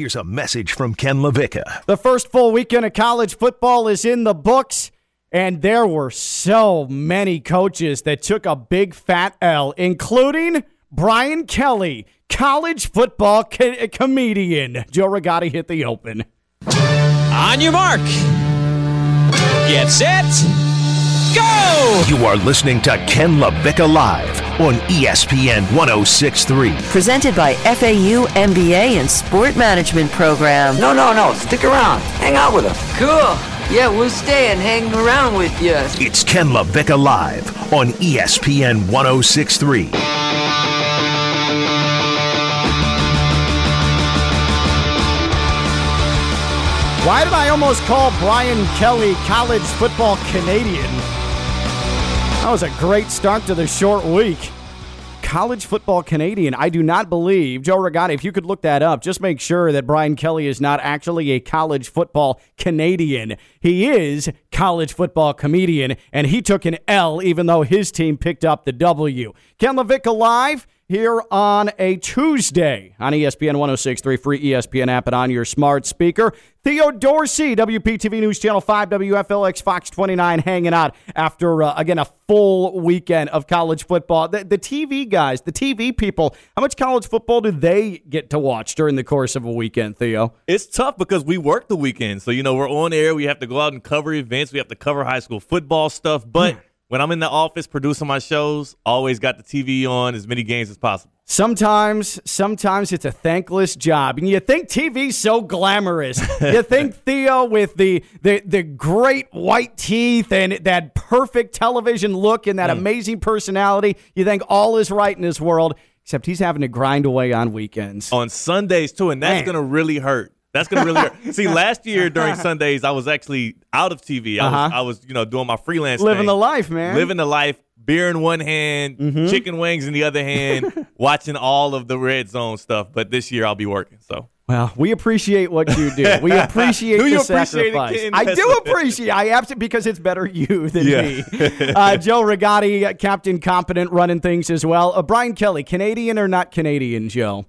here's a message from Ken LaVicka. The first full weekend of college football is in the books, and there were so many coaches that took a big fat L, including Brian Kelly, college football co- comedian. Joe Rigotti hit the open. On your mark. Get set. Go! You are listening to Ken LaVicka Live on ESPN 1063. Presented by FAU MBA and Sport Management Program. No, no, no. Stick around. Hang out with us. Cool. Yeah, we'll stay and hang around with you. It's Ken LaVicka Live on ESPN 1063. Why did I almost call Brian Kelly college football Canadian? That was a great start to the short week. College football Canadian. I do not believe, Joe Rigotti, if you could look that up, just make sure that Brian Kelly is not actually a college football Canadian. He is college football comedian, and he took an L even though his team picked up the W. Ken LaVicka Live here on a Tuesday on ESPN 1063, free ESPN app, and on your smart speaker. Theo Dorsey, WPTV News Channel 5, WFLX Fox 29, hanging out after, uh, again, a full weekend of college football. The, the TV guys, the TV people, how much college football do they get to watch during the course of a weekend, Theo? It's tough because we work the weekend. So, you know, we're on air. We have to go out and cover events. We have to cover high school football stuff. But when I'm in the office producing my shows, always got the TV on as many games as possible. Sometimes, sometimes it's a thankless job, and you think TV's so glamorous. you think Theo with the, the the great white teeth and that perfect television look and that mm. amazing personality. You think all is right in this world, except he's having to grind away on weekends. On Sundays, too. And that's Man. going to really hurt. That's gonna really hurt. See, last year during Sundays, I was actually out of TV. I was, Uh-huh. I was, you know, doing my freelance, Living thing. the life, man. living the life. Beer in one hand, Mm-hmm. chicken wings in the other hand, watching all of the red zone stuff. But this year, I'll be working. So Well, we appreciate what you do. We appreciate Do the appreciate sacrifice. I do appreciate. I absolutely because it's better you than Yeah. me. Uh, Joe Rigotti, Captain Competent, running things as well. Uh, Brian Kelly, Canadian or not Canadian? Joe,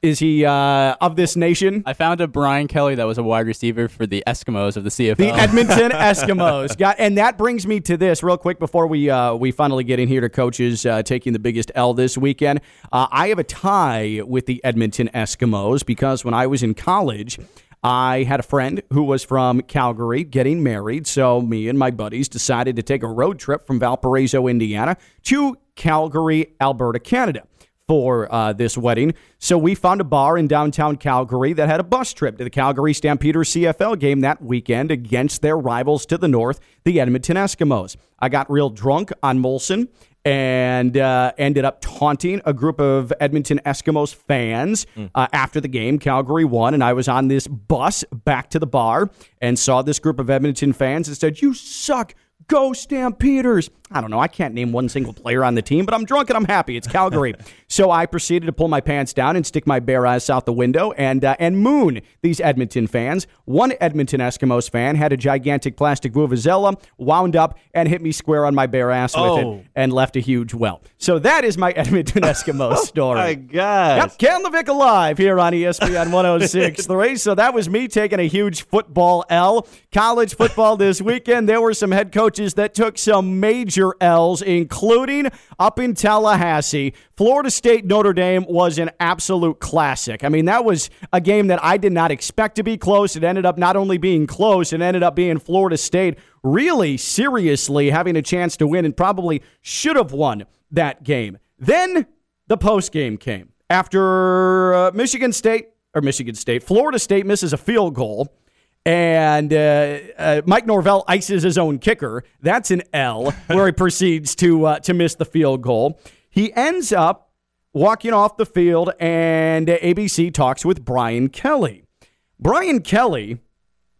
is he uh, of this nation? I found a Brian Kelly that was a wide receiver for the Eskimos of the CFL. The Edmonton Eskimos. Got, and that brings me to this real quick before we uh, we finally get in here to coaches uh, taking the biggest L this weekend. Uh, I have a tie with the Edmonton Eskimos because when I was in college. I had a friend who was from Calgary getting married, so me and my buddies decided to take a road trip from Valparaiso, Indiana to Calgary, Alberta, Canada for uh, this wedding. So we found a bar in downtown Calgary that had a bus trip to the Calgary Stampeders CFL game that weekend against their rivals to the north, the Edmonton Eskimos. I got real drunk on Molson and uh, ended up taunting a group of Edmonton Eskimos fans uh, after the game. Calgary won, and I was on this bus back to the bar and saw this group of Edmonton fans and said, You suck. Go Stampeders. I don't know. I can't name one single player on the team, but I'm drunk and I'm happy. It's Calgary. so I proceeded to pull my pants down and stick my bare ass out the window and uh, and moon these Edmonton fans. One Edmonton Eskimos fan had a gigantic plastic vuvuzela, wound up and hit me square on my bare ass with Oh. it and left a huge well. So that is my Edmonton Eskimos story. my God. Yep, Ken LaVicka live here on ESPN 106.3. so that was me taking a huge football L. College football this weekend. There were some head coaches that took some major L's, including up in Tallahassee. Florida State Notre Dame was an absolute classic. I mean, that was a game that I did not expect to be close. It ended up not only being close, it ended up being Florida State really seriously having a chance to win and probably should have won that game. Then the post game came after uh, Michigan State or Michigan State, Florida State misses a field goal. And uh, uh, Mike Norvell ices his own kicker. That's an L, where he proceeds to uh, to miss the field goal. He ends up walking off the field, and ABC talks with Brian Kelly. Brian Kelly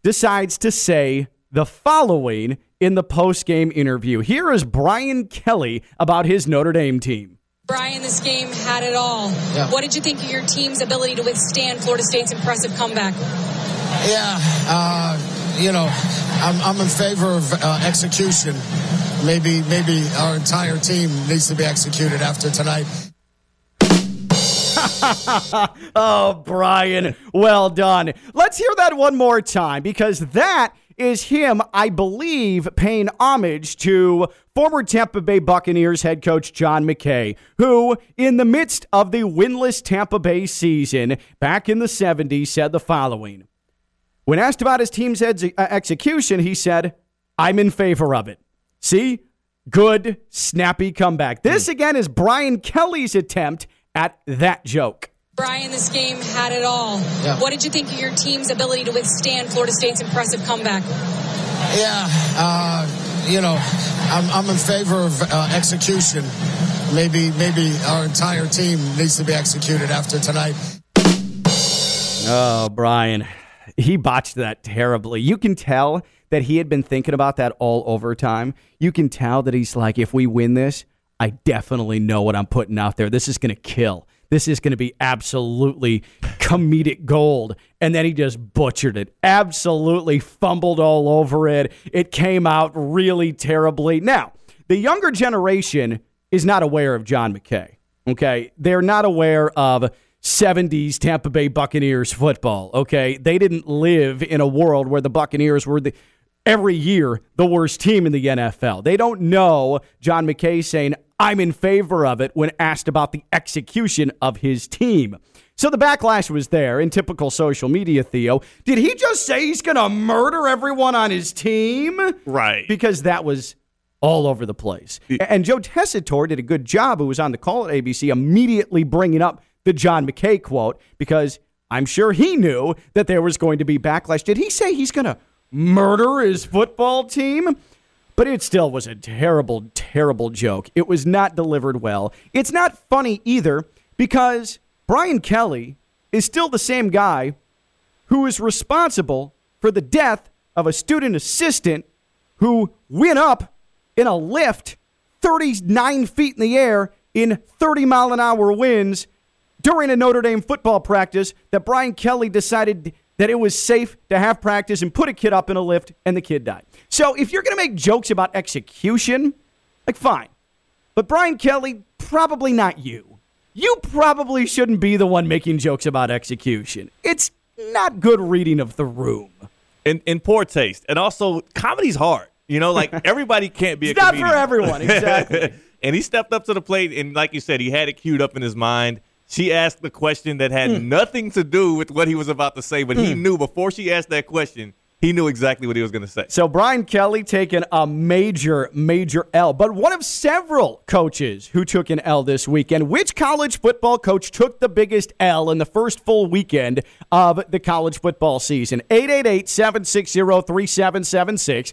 decides to say the following in the post game interview. Here is Brian Kelly about his Notre Dame team. Brian, this game had it all. What did you think of your team's ability to withstand Florida State's impressive comeback? Yeah, uh, you know, I'm, I'm in favor of uh, execution. Maybe, maybe our entire team needs to be executed after tonight. oh, Brian, well done. Let's hear that one more time because that is him, I believe, paying homage to former Tampa Bay Buccaneers head coach John McKay, who, in the midst of the winless Tampa Bay season back in the 70s, said the following. When asked about his team's ex- uh, execution, he said, I'm in favor of it. See? Good, snappy comeback. This, again, is Brian Kelly's attempt at that joke. Brian, this game had it all. Yeah. What did you think of your team's ability to withstand Florida State's impressive comeback? Yeah, uh, you know, I'm, I'm in favor of uh, execution. Maybe, maybe our entire team needs to be executed after tonight. Oh, Brian. He botched that terribly. You can tell that he had been thinking about that all over time. You can tell that he's like, if we win this, I definitely know what I'm putting out there. This is going to kill. This is going to be absolutely comedic gold. And then he just butchered it. Absolutely fumbled all over it. It came out really terribly. Now, the younger generation is not aware of John McKay. Okay. They're not aware of 70s Tampa Bay Buccaneers football. Okay. They didn't live in a world where the Buccaneers were the every year the worst team in the NFL. They don't know John McKay saying, I'm in favor of it when asked about the execution of his team. So the backlash was there in typical social media, Theo. Did he just say he's going to murder everyone on his team? Right. Because that was all over the place. And Joe Tessitore did a good job, who was on the call at ABC, immediately bringing up the John McKay quote because I'm sure he knew that there was going to be backlash. Did he say he's going to murder his football team? But it still was a terrible, terrible joke. It was not delivered well. It's not funny either because Brian Kelly is still the same guy who is responsible for the death of a student assistant who went up in a lift 39 feet in the air in 30 mile an hour winds during a Notre Dame football practice that Brian Kelly decided that it was safe to have practice and put a kid up in a lift and the kid died. So if you're going to make jokes about execution, like fine. But Brian Kelly, probably not you. You probably shouldn't be the one making jokes about execution. It's not good reading of the room. In, in poor taste. And also, comedy's hard. You know, like everybody can't be It's a not comedian. for everyone, exactly. and he stepped up to the plate, and like you said, he had it queued up in his mind. She asked the question that had Hmm. nothing to do with what he was about to say, but he knew before she asked that question, he knew exactly what he was going to say. So Brian Kelly taking a major, major L, but one of several coaches who took an L this weekend. Which college football coach took the biggest L in the first full weekend of the college football season? 888-760-3776.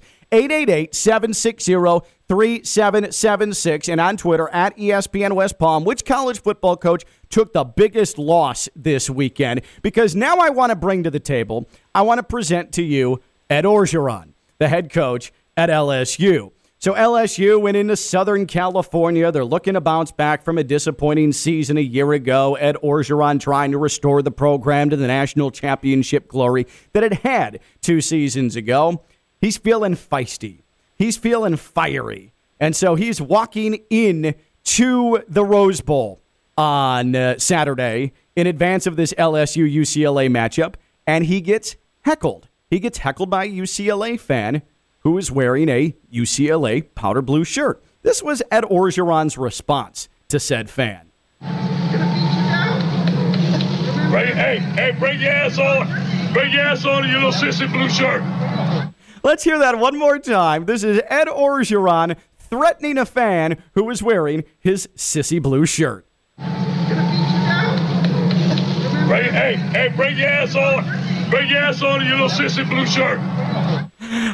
888-760-3776 and on Twitter at ESPN West Palm. Which college football coach took the biggest loss this weekend? Because now I want to bring to the table, I want to present to you Ed Orgeron, the head coach at LSU. So LSU went into Southern California. They're looking to bounce back from a disappointing season a year ago. Ed Orgeron trying to restore the program to the national championship glory that it had two seasons ago. He's feeling feisty. He's feeling fiery. And so he's walking in to the Rose Bowl on uh, Saturday in advance of this LSU UCLA matchup, and he gets heckled. He gets heckled by a UCLA fan who is wearing a UCLA powder blue shirt. This was Ed Orgeron's response to said fan. Bring, hey, hey, bring your ass on. Bring your ass on in your little sissy blue shirt. Let's hear that one more time. This is Ed Orgeron threatening a fan who is wearing his sissy blue shirt. Hey, hey, bring your ass on. Bring your ass on in your little sissy blue shirt.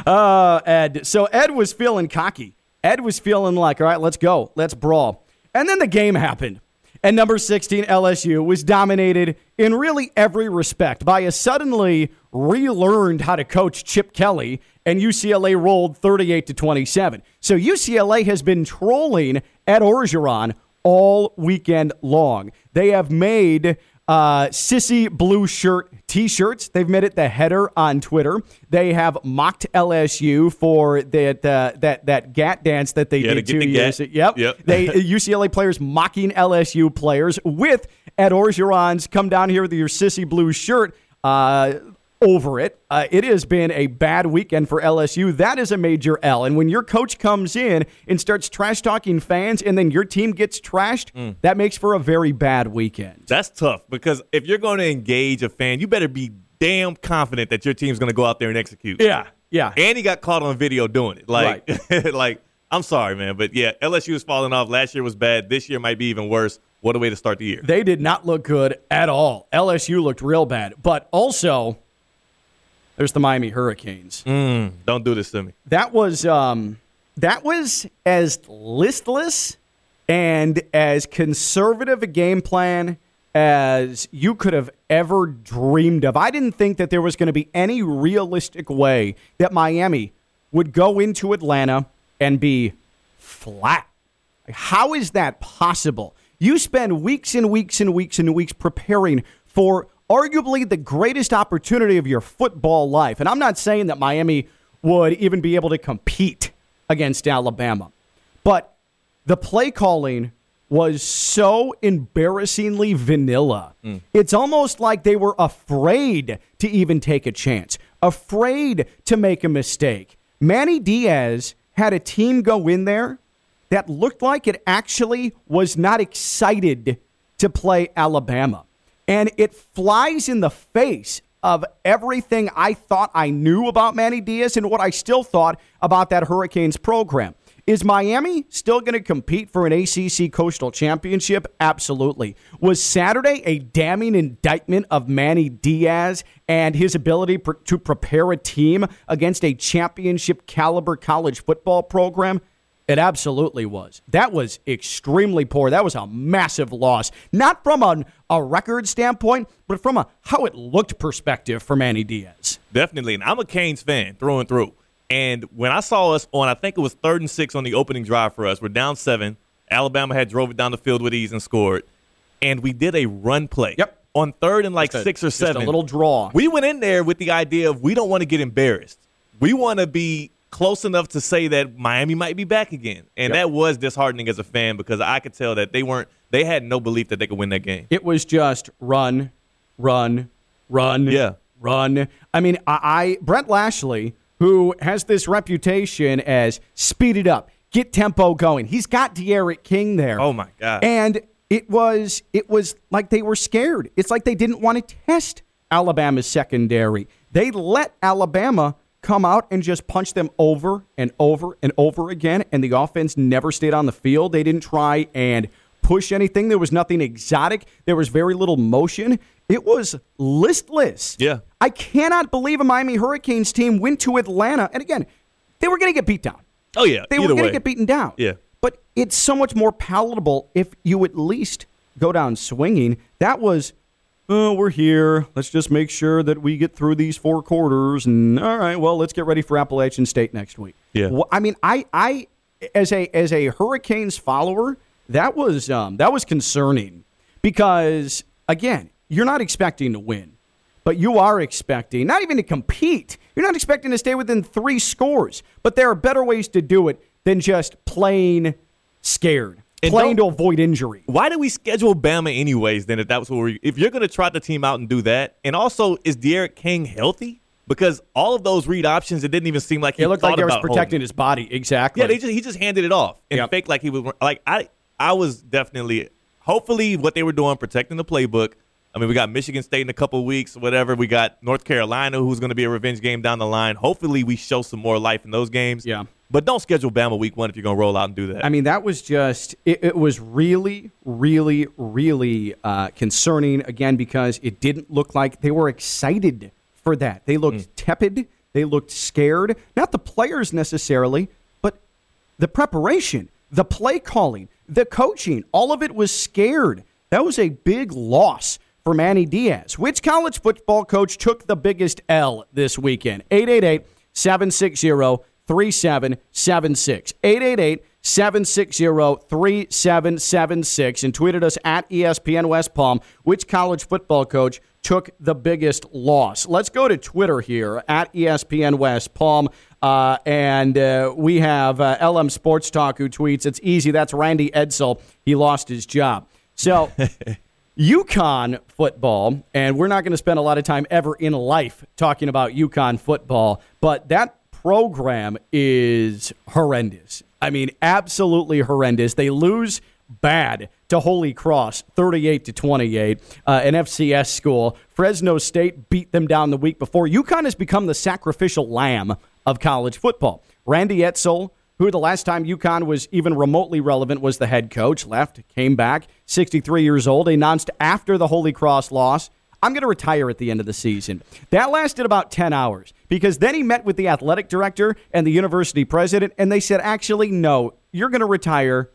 Uh, Ed. So Ed was feeling cocky. Ed was feeling like, all right, let's go. Let's brawl. And then the game happened. And number 16, LSU, was dominated in really every respect by a suddenly relearned how to coach Chip Kelly, and UCLA rolled 38 to 27. So UCLA has been trolling Ed Orgeron all weekend long. They have made uh, sissy blue shirt T-shirts. They've made it the header on Twitter. They have mocked LSU for that uh, that that gat dance that they to did two the years. gat. Yep. Yep. they UCLA players mocking LSU players with Ed Orgeron's come down here with your sissy blue shirt. Uh, over it. Uh, it has been a bad weekend for LSU. That is a major L. And when your coach comes in and starts trash talking fans and then your team gets trashed, Mm. that makes for a very bad weekend. That's tough because if you're going to engage a fan, you better be damn confident that your team's going to go out there and execute. Yeah, yeah. And he got caught on video doing it. Like, like I'm sorry, man, but yeah, LSU is falling off. Last year was bad. This year might be even worse. What a way to start the year. They did not look good at all. LSU looked real bad. But also, there's the Miami Hurricanes. Mm, don't do this to me. That was um, that was as listless and as conservative a game plan as you could have ever dreamed of. I didn't think that there was going to be any realistic way that Miami would go into Atlanta and be flat. How is that possible? You spend weeks and weeks and weeks and weeks preparing for arguably the greatest opportunity of your football life. And I'm not saying that Miami would even be able to compete against Alabama. But the play calling was so embarrassingly vanilla. Hmm. It's almost like they were afraid to even take a chance, afraid to make a mistake. Manny Diaz had a team go in there that looked like it actually was not excited to play Alabama. And it flies in the face of everything I thought I knew about Manny Diaz and what I still thought about that Hurricanes program. Is Miami still going to compete for an ACC Coastal Championship? Absolutely. Was Saturday a damning indictment of Manny Diaz and his ability pr- to prepare a team against a championship caliber college football program? It absolutely was. That was extremely poor. That was a massive loss. Not from an, a record standpoint, but from a how it looked perspective for Manny Diaz. Definitely. And I'm a Canes fan through and through. And when I saw us on, I think it was third and six on the opening drive for us, we're down seven. Alabama had drove it down the field with ease and scored. And we did a run play. Yep. On third and like a- six or just a seven. little draw. We went in there with the idea of we don't want to get embarrassed. We want to be close enough to say that Miami might be back again. And Yep. that was disheartening as a fan because I could tell that they weren't they had no belief that they could win that game. It was just run, run, run, Yeah. run. I mean, I, I Rhett Lashley, who has this reputation as speed it up, get tempo going. He's got D'Eriq King there. Oh my god. And it was it was like they were scared. It's like they didn't want to test Alabama's secondary. They let Alabama come out and just punch them over and over and over again and the offense never stayed on the field. They didn't try and push anything. There was nothing exotic. There was very little motion. It was listless. Yeah. I cannot believe a Miami Hurricanes team went to Atlanta and again, they were going to get beat down. oh yeah. They either were going to get beaten down. Yeah. But it's so much more palatable if you at least go down swinging. That was, oh, we're here. Let's just make sure that we get through these four quarters. And all right, well, let's get ready for Appalachian State next week. Yeah. Wh- I mean, I, I, as a as a Hurricanes follower, that was um, that was concerning because again, you're not expecting to win, but you are expecting not even to compete. You're not expecting to stay within three scores. But there are better ways to do it than just playing scared, And playing to avoid injury. Why did we schedule Bama anyways? Then if that was what we, if you're going to trot the team out and do that, and also is D'Eriq King healthy? Because all of those read options, it didn't even seem like he It looked like they was protecting his body. Exactly. Yeah, they just he just handed it off and Yep. faked like he was like I I was definitely hopefully what they were doing protecting the playbook. I mean, we got Michigan State in a couple weeks, whatever. We got North Carolina, who's going to be a revenge game down the line. Hopefully, we show some more life in those games. Yeah. But don't schedule Bama week one if you're going to roll out and do that. I mean, that was just, it, it was really, really, really uh, concerning, again, because it didn't look like they were excited for that. They looked tepid. They looked scared. Not the players necessarily, but the preparation, the play calling, the coaching, all of it was scared. That was a big loss for Manny Diaz. Which college football coach took the biggest L this weekend? 888 760 3776. 888 760 3776. And tweeted us at ESPN West Palm. Which college football coach took the biggest loss? Let's go to Twitter here at ESPN West Palm. Uh, and uh, we have uh, LM Sports Talk who tweets, It's easy. That's Randy Edsall. He lost his job. So UConn football, and we're not going to spend a lot of time ever in life talking about UConn football, but that program is horrendous. I mean, absolutely horrendous. They lose bad to Holy Cross, 38 to 28, uh, an FCS school. Fresno State beat them down the week before. UConn has become the sacrificial lamb of college football. Randy Edsall, who the last time UConn was even remotely relevant was the head coach, left, came back, 63 years old, announced after the Holy Cross loss, I'm going to retire at the end of the season. That lasted about 10 hours because then he met with the athletic director and the university president, and they said, actually, no, you're going to retire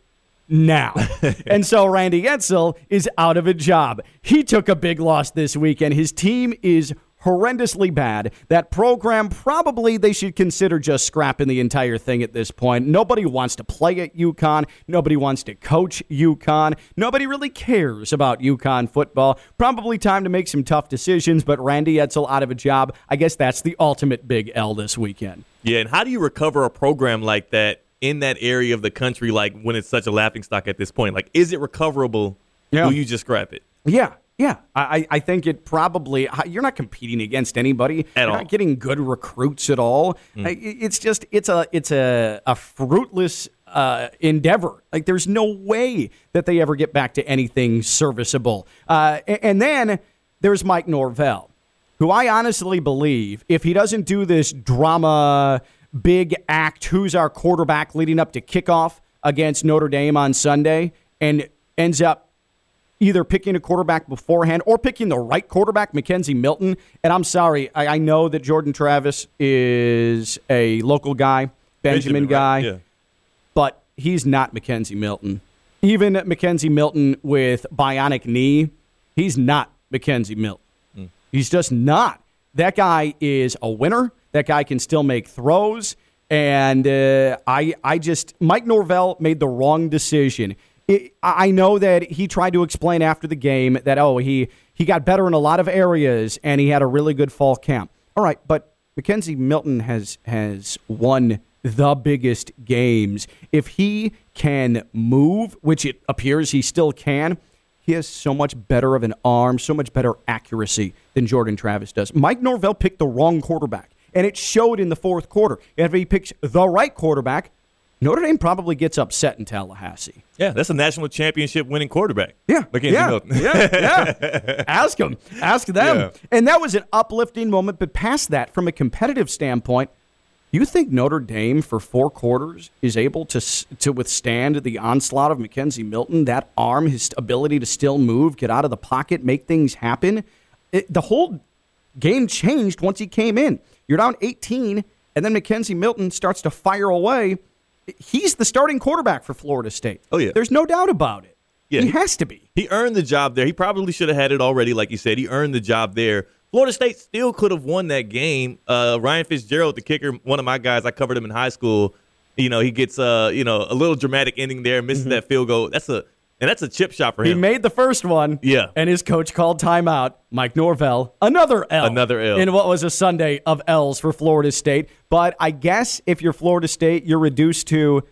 now. and so Randy Edsall is out of a job. He took a big loss this weekend. His team is horrendously bad. That program probably they should consider just scrapping the entire thing at this point. Nobody wants to play at UConn. Nobody wants to coach UConn. Nobody really cares about UConn football. Probably time to make some tough decisions, but Randy Edsall out of a job. I guess that's the ultimate big L this weekend. Yeah, and how do you recover a program like that in that area of the country like when it's such a laughing stock at this point? Like is it recoverable? Yeah. Do you just scrap it? Yeah, yeah, I, I think it probably you're not competing against anybody At you're all. Not getting good recruits at all. Mm. It's just it's a it's a a fruitless uh, endeavor. Like there's no way that they ever get back to anything serviceable. Uh, and then there's Mike Norvell, who I honestly believe if he doesn't do this drama big act, who's our quarterback leading up to kickoff against Notre Dame on Sunday, and ends up either picking a quarterback beforehand or picking the right quarterback, McKenzie Milton. And I'm sorry, I, I know that Jordan Travis is a local guy, Benjamin, Benjamin, guy, right, yeah. but he's not McKenzie Milton. Even McKenzie Milton with bionic knee, he's not McKenzie Milton. He's just not. That guy is a winner. That guy can still make throws. And uh, I, I just Mike Norvell made the wrong decision. I know that he tried to explain after the game that oh he he got better in a lot of areas and he had a really good fall camp. All right, but McKenzie Milton has has won the biggest games. If he can move, which it appears he still can, he has so much better of an arm, so much better accuracy than Jordan Travis does. Mike Norvell picked the wrong quarterback, and it showed in the fourth quarter. If he picks the right quarterback, Notre Dame probably gets upset in Tallahassee. Yeah, that's a national championship winning quarterback. Yeah, yeah, Milton. yeah, yeah. Ask them, ask them. Yeah. And that was an uplifting moment. But past that, from a competitive standpoint, you think Notre Dame for four quarters is able to to withstand the onslaught of McKenzie Milton? That arm, his ability to still move, get out of the pocket, make things happen. It, the whole game changed once he came in. You're down 18, and then McKenzie Milton starts to fire away. He's the starting quarterback for Florida State. Oh, yeah. There's no doubt about it. Yeah, he has to be. He earned the job there. He probably should have had it already, like you said. He earned the job there. Florida State still could have won that game. Uh, Ryan Fitzgerald, the kicker, one of my guys, I covered him in high school. You know, he gets uh, you know, a little dramatic ending there, misses that field goal. That's a and that's a chip shot for Mm-hmm. He made the first one. Yeah. And his coach called timeout. Mike Norvell, another L. Another L. In what was a Sunday of L's for Florida State. But I guess if you're Florida State, you're reduced to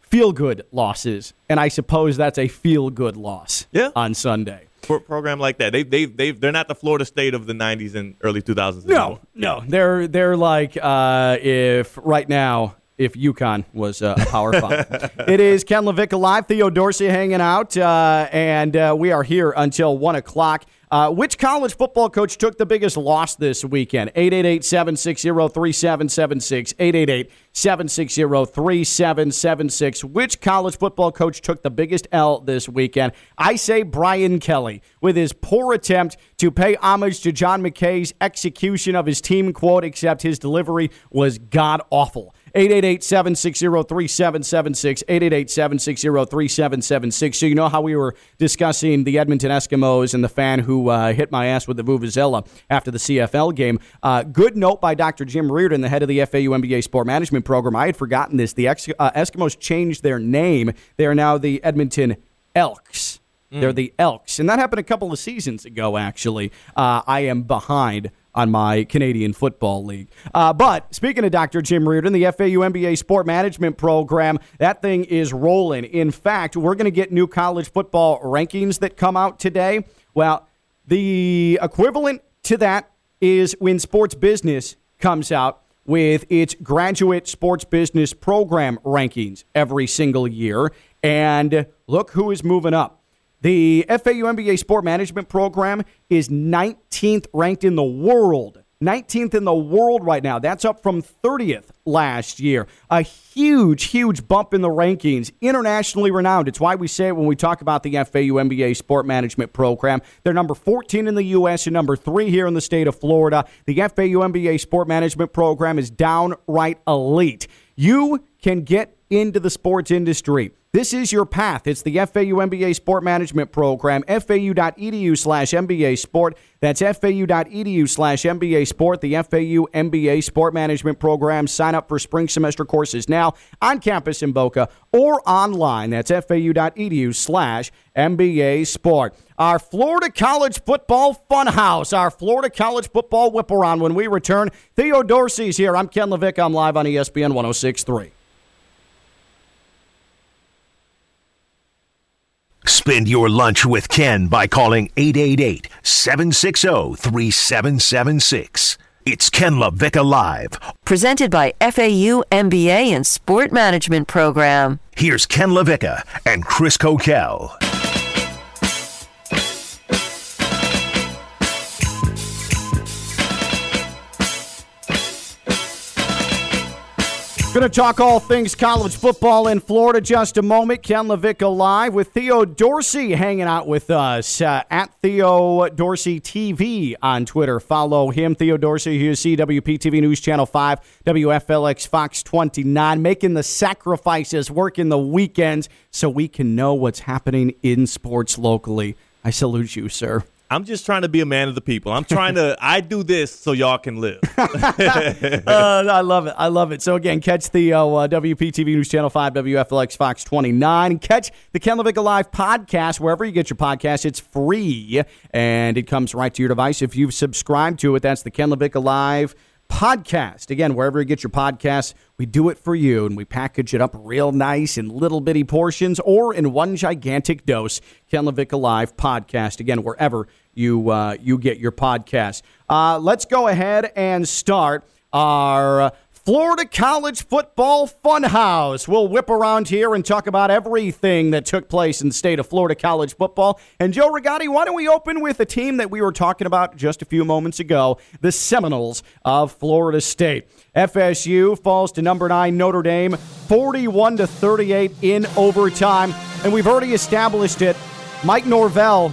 feel good losses. And I suppose that's a feel good loss Yeah. on Sunday. for a program like that. They they they they're not the Florida State of the '90s and early 2000s. No, anymore. no. They're they're like uh, if right now if UConn was uh, a Power Five. it is Ken LaVicka live, Theo Dorsey hanging out, uh, and uh, we are here until one o'clock. Uh, which college football coach took the biggest loss this weekend? 888-760-3776. 888-760-3776. Which college football coach took the biggest L this weekend? I say Brian Kelly with his poor attempt to pay homage to John McKay's execution of his team quote, except his delivery was god awful. 888-760-3776, 888-760-3776. So you know how we were discussing the Edmonton Eskimos and the fan who uh, hit my ass with the Vuvuzela after the CFL game. Uh, good note by Dr. Jim Riordan, the head of the FAU MBA Sport Management Program. I had forgotten this. The Ex- uh, Eskimos changed their name. They are now the Edmonton Elks. They're the Elks. And that happened a couple of seasons ago, actually. Uh, I am behind on my Canadian Football League. Uh, but speaking of Dr. Jim Riordan, the FAU MBA Sport Management Program, that thing is rolling. In fact, we're going to get new college football rankings that come out today. Well, the equivalent to that is when sports business comes out with its graduate sports business program rankings every single year. And look who is moving up. The FAU MBA Sport Management Program is 19th ranked in the world 19th in the world right now. That's up from 30th last year. A huge, huge bump in the rankings, internationally renowned. It's why we say it when we talk about the FAU MBA Sport Management Program. They're number 14 in the U.S. and number three here in the state of Florida. The FAU MBA Sport Management Program is downright elite. You can get into the sports industry. This is your path. It's the FAU MBA Sport Management Program, fau.edu slash MBA Sport. That's fau.edu slash MBA Sport, the FAU MBA Sport Management Program. Sign up for spring semester courses now on campus in Boca or online. That's fau.edu slash MBA Sport. Our Florida College Football Funhouse, our Florida College Football Whip Around when we return. Theo Dorsey's here. I'm Ken Levick. I'm live on ESPN 1063. Spend your lunch with Ken by calling 888 760 3776. It's Ken LaVicka Live. Presented by FAU MBA and Sport Management Program. Here's Ken LaVicka and Chris Coquel. Going to talk all things college football in Florida just a moment. Ken LaVicka live with Theo Dorsey hanging out with us uh, at Theo Dorsey TV on Twitter. Follow him, Theo Dorsey, here CWP TV News Channel 5, WFLX Fox 29, making the sacrifices, working the weekends so we can know what's happening in sports locally. I salute you, sir. I'm just trying to be a man of the people. I'm trying to. I do this so y'all can live. uh, I love it. I love it. So again, catch the uh, WPTV News Channel Five, WFLX Fox 29. Catch the Ken Live podcast wherever you get your podcast. It's free and it comes right to your device if you've subscribed to it. That's the Ken Live podcast. Again, wherever you get your podcasts, we do it for you and we package it up real nice in little bitty portions or in one gigantic dose. Ken LaVicka Live podcast. Again, wherever you uh, you get your podcast. Uh, let's go ahead and start our Florida College Football Funhouse. We'll whip around here and talk about everything that took place in the state of Florida college football. And Joe Rigotti, why don't we open with a team that we were talking about just a few moments ago, the Seminoles of Florida State. FSU falls to number 9 Notre Dame 41 to 38 in overtime, and we've already established it. Mike Norvell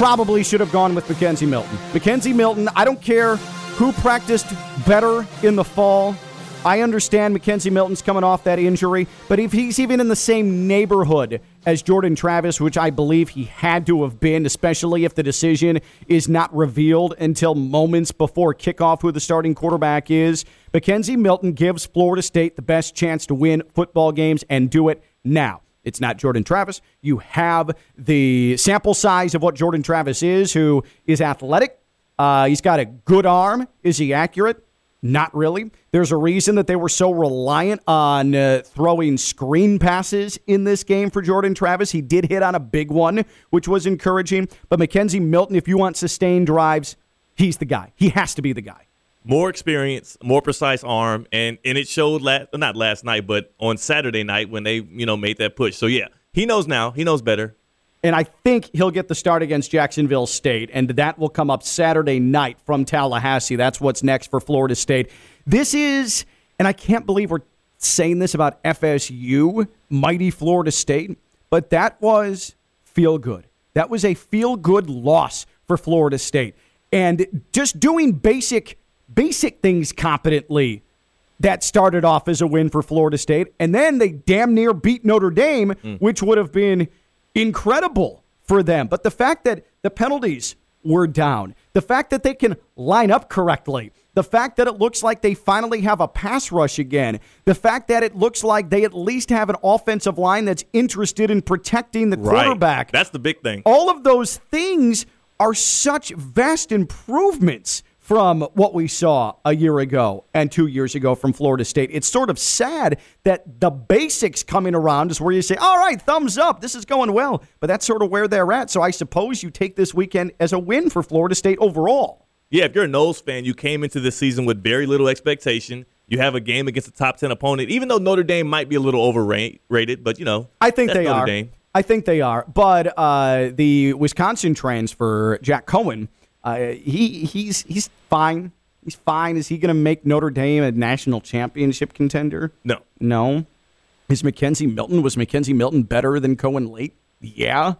probably should have gone with McKenzie Milton. McKenzie Milton, I don't care who practiced better in the fall. I understand McKenzie Milton's coming off that injury, but if he's even in the same neighborhood as Jordan Travis, which I believe he had to have been, especially if the decision is not revealed until moments before kickoff who the starting quarterback is, McKenzie Milton gives Florida State the best chance to win football games and do it now. It's not Jordan Travis. You have the sample size of what Jordan Travis is, who is athletic. Uh, he's got a good arm. Is he accurate? Not really. There's a reason that they were so reliant on uh, throwing screen passes in this game for Jordan Travis. He did hit on a big one, which was encouraging. But McKenzie Milton, if you want sustained drives, he's the guy. He has to be the guy more experience, more precise arm, and and it showed last not last night, but on Saturday night when they you know made that push. So yeah, he knows now. He knows better. And I think he'll get the start against Jacksonville State, and that will come up Saturday night from Tallahassee. That's what's next for Florida State. This is, and I can't believe we're saying this about FSU, mighty Florida State, but that was feel good. That was a feel good loss for Florida State. And just doing basic basic things competently that started off as a win for Florida State. And then they damn near beat Notre Dame, mm. which would have been incredible for them. But the fact that the penalties were down, the fact that they can line up correctly, the fact that it looks like they finally have a pass rush again, the fact that it looks like they at least have an offensive line that's interested in protecting the quarterback. Right. That's the big thing. All of those things are such vast improvements from what we saw a year ago and two years ago from Florida State. It's sort of sad that the basics coming around is where you say, all right, thumbs up, this is going well. But that's sort of where they're at. So I suppose you take this weekend as a win for Florida State overall. Yeah, if you're a Noles fan, you came into this season with very little expectation. You have a game against a top 10 opponent, even though Notre Dame might be a little overrated, but, you know, I think they Notre are. Dame. I think they are. But uh, the Wisconsin transfer, Jack Coan, uh, he he's he's fine. He's fine. Is he going to make Notre Dame a national championship contender? No. No. Is McKenzie Milton was McKenzie Milton better than Coan late? Yeah.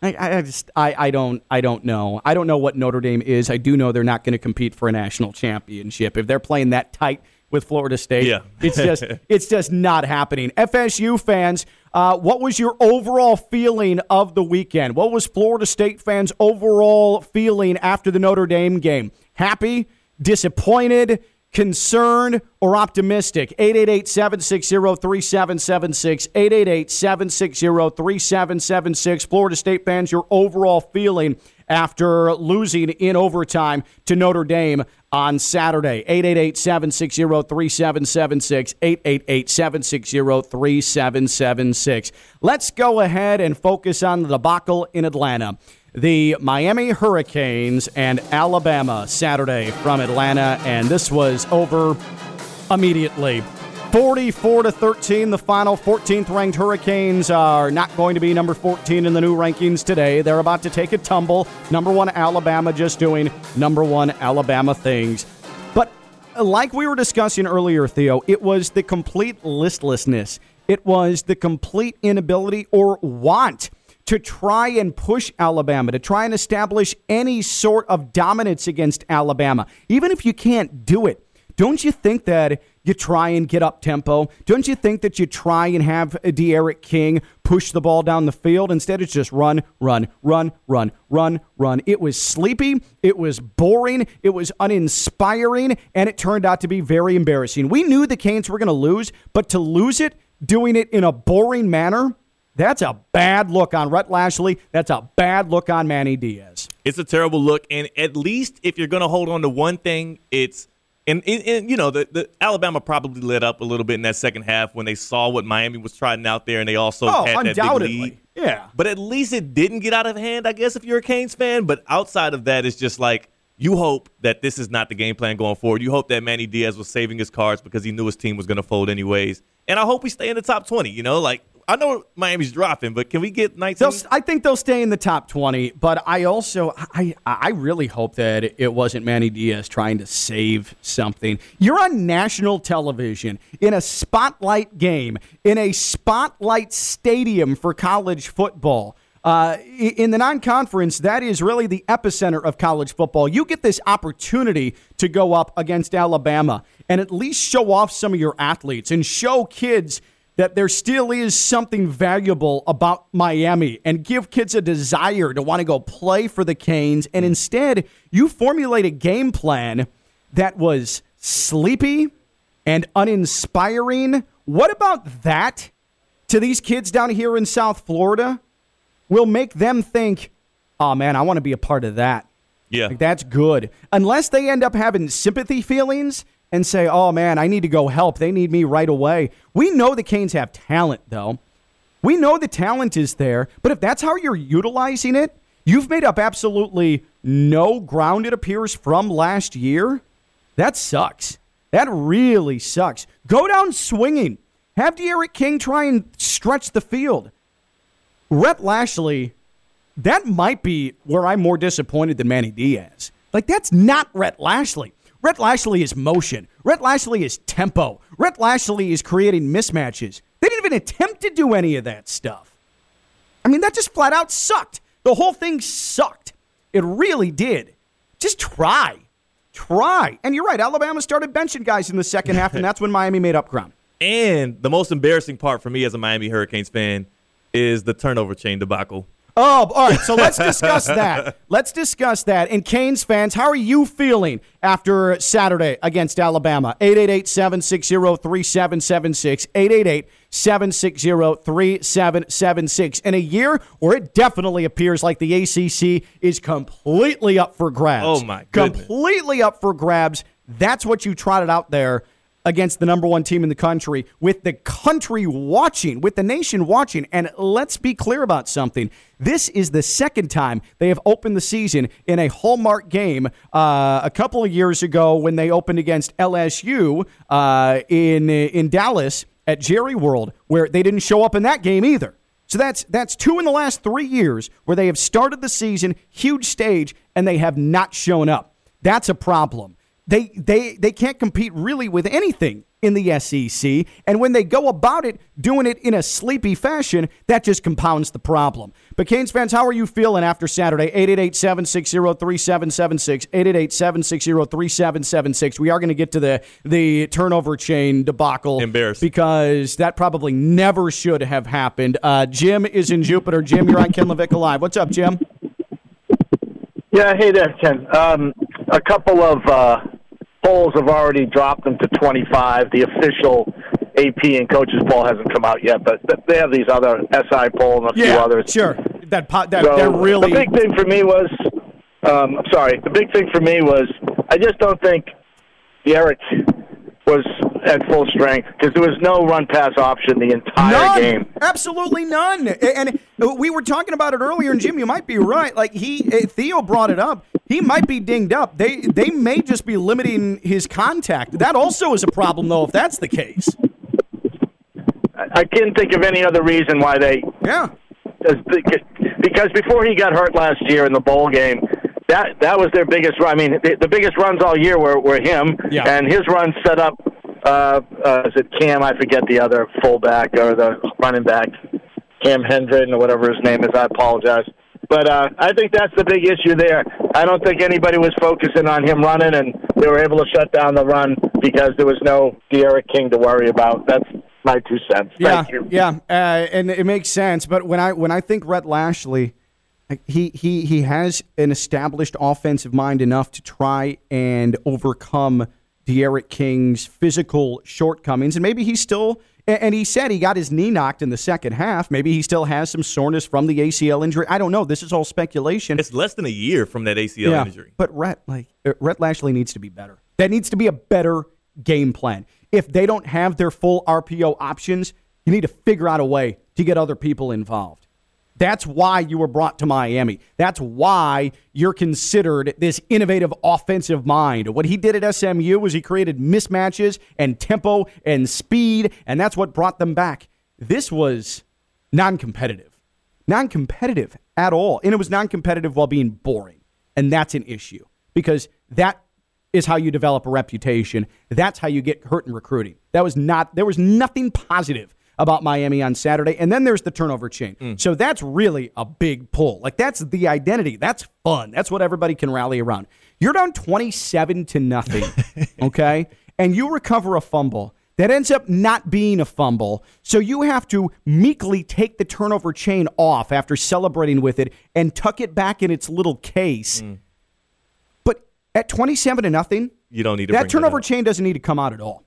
I, I just I, I don't I don't know. I don't know what Notre Dame is. I do know they're not going to compete for a national championship. If they're playing that tight with Florida State, Yeah. it's just it's just not happening. FSU fans, uh, what was your overall feeling of the weekend? What was Florida State fans' overall feeling after the Notre Dame game? Happy, disappointed, concerned, or optimistic? 888-760-3776, 888-760-3776. Florida State fans, your overall feeling after losing in overtime to Notre Dame on Saturday. 888-760-3776, 888-760-3776. Let's go ahead and focus on the debacle in Atlanta. The Miami Hurricanes and Alabama Saturday from Atlanta, and this was over immediately. 44 to 13, the final 14th ranked Hurricanes are not going to be number 14 in the new rankings today. They're about to take a tumble. Number one, Alabama just doing number one Alabama things. But uh, like we were discussing earlier, Theo, it was the complete listlessness, it was the complete inability or want to try and push Alabama, to try and establish any sort of dominance against Alabama. Even if you can't do it, don't you think that you try and get up tempo? Don't you think that you try and have D'Eriq King push the ball down the field? Instead, it's just run, run, run, run, run, run. It was sleepy. It was boring. It was uninspiring. And it turned out to be very embarrassing. We knew the Canes were going to lose, but to lose it, doing it in a boring manner, that's a bad look on Rhett Lashley. That's a bad look on Manny Diaz. It's a terrible look, and at least if you're going to hold on to one thing, it's and, and, and, you know the, the Alabama probably lit up a little bit in that second half when they saw what Miami was trying out there, and they also Oh, had that big lead. Yeah. But at least it didn't get out of hand, I guess, if you're a Canes fan. But outside of that, it's just like you hope that this is not the game plan going forward. You hope that Manny Diaz was saving his cards because he knew his team was going to fold anyways. And I hope we stay in the top 20. You know, like I know Miami's dropping, but can we get 19? They'll, I think they'll stay in the top 20, but I also I I really hope that it wasn't Manny Diaz trying to save something. You're on national television in a spotlight game in a spotlight stadium for college football. Uh, in the non-conference, that is really the epicenter of college football. You get this opportunity to go up against Alabama and at least show off some of your athletes and show kids that there still is something valuable about Miami and give kids a desire to want to go play for the Canes. And hmm. instead, you formulate a game plan that was sleepy and uninspiring. What about that to these kids down here in South Florida will make them think, oh man, I want to be a part of that. yeah. Like, that's good. Unless they end up having sympathy feelings and say, oh man, I need to go help. They need me right away. We know the Canes have talent, though. We know the talent is there. But if that's how you're utilizing it, you've made up absolutely no ground, it appears, from last year. That sucks. That really sucks. Go down swinging. Have D'Eriq King try and stretch the field. Rhett Lashley, that might be where I'm more disappointed than Manny Diaz. Like, that's not Rhett Lashley. Rhett Lashley is motion. Rhett Lashley is tempo. Rhett Lashley is creating mismatches. They didn't even attempt to do any of that stuff. I mean, that just flat out sucked. The whole thing sucked. It really did. Just try. Try. And you're right, Alabama started benching guys in the second half, and that's when Miami made up ground. And the most embarrassing part for me as a Miami Hurricanes fan is the turnover chain debacle. Oh, all right. So let's discuss that. Let's discuss that. And Canes fans, how are you feeling after Saturday against Alabama? 888 760 3776. 888 760 3776. In a year where it definitely appears like the ACC is completely up for grabs. Oh, my goodness. Completely up for grabs. That's what you trotted out there against the number one team in the country, with the country watching, with the nation watching. And let's be clear about something. This is the second time they have opened the season in a hallmark game. Uh, a couple of years ago, when they opened against LSU uh, in in Dallas at Jerry World, where they didn't show up in that game either. So that's that's two in the last three years where they have started the season huge stage and they have not shown up. That's a problem they they they can't compete really with anything in the SEC. And when they go about it, doing it in a sleepy fashion, that just compounds the problem. But Canes fans, how are you feeling after Saturday? 888-760-3776. 888-760-3776. We are going to get to the the turnover chain debacle. Embarrassed. Because that probably never should have happened. Uh, Jim is in Jupiter. Jim, you're on Ken LaVicka Live. What's up, Jim? Yeah, hey there, Ken. Um, a couple of uh, polls have already dropped them to 25. The official AP and coaches poll hasn't come out yet, but they have these other SI poll and a few others. sure. That, po- that So, they're really the big thing for me was, um, sorry, the big thing for me was I just don't think D'Eriq was at full strength because there was no run pass option the entire none. game. Absolutely none. And we were talking about it earlier, and Jim, you might be right. Like he, eh, Theo brought it up. He might be dinged up. They they may just be limiting his contact. That also is a problem, though, if that's the case. I can't think of any other reason why they. Yeah. Because before he got hurt last year in the bowl game, that that was their biggest run. I mean, the, the biggest runs all year were, were him, Yeah. and his run set up. Uh, uh, is it Cam? I forget the other fullback or the running back, Cam Hendren or whatever his name is. I apologize. But uh, I think that's the big issue there. I don't think anybody was focusing on him running, and they were able to shut down the run because there was no D'Eriq King to worry about. That's my two cents. Yeah, you. yeah, uh, and it makes sense. But when I when I think Rhett Lashley, he he he has an established offensive mind enough to try and overcome D'Eriq King's physical shortcomings, and maybe he's still. And he said he got his knee knocked in the second half. Maybe he still has some soreness from the ACL injury. I don't know. This is all speculation. It's less than a year from that ACL injury. But Rhett, like uh, Rhett Lashley needs to be better. That needs to be a better game plan. If they don't have their full RPO options, you need to figure out a way to get other people involved. That's why you were brought to Miami. That's why you're considered this innovative offensive mind. What he did at SMU was he created mismatches and tempo and speed, and that's what brought them back. This was non competitive. Non competitive at all. And it was non competitive while being boring. And that's an issue because that is how you develop a reputation. That's how you get hurt in recruiting. That was not, there was nothing positive about Miami on Saturday. And then there's the turnover chain. So that's really a big pull. Like that's the identity. That's fun. That's what everybody can rally around. You're down 27 to nothing, okay? And you recover a fumble that ends up not being a fumble. So you have to meekly take the turnover chain off after celebrating with it and tuck it back in its little case. But at 27 to nothing, You don't need that turnover. Mm. chain doesn't need to come out at all.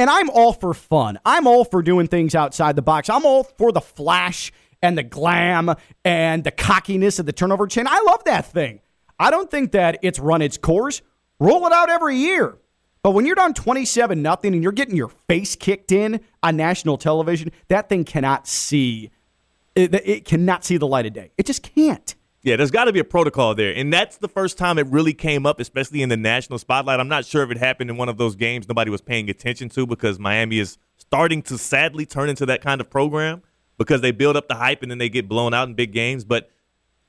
And I'm all for fun. I'm all for doing things outside the box. I'm all for the flash and the glam and the cockiness of the turnover chain. I love that thing. I don't think that it's run its course. Roll it out every year. But when you're down 27 nothing and you're getting your face kicked in on national television, that thing cannot see it, it cannot see the light of day. It just can't. Yeah, there's got to be a protocol there. And that's the first time it really came up, especially in the national spotlight. I'm not sure if it happened in one of those games nobody was paying attention to because Miami is starting to sadly turn into that kind of program because they build up the hype and then they get blown out in big games. But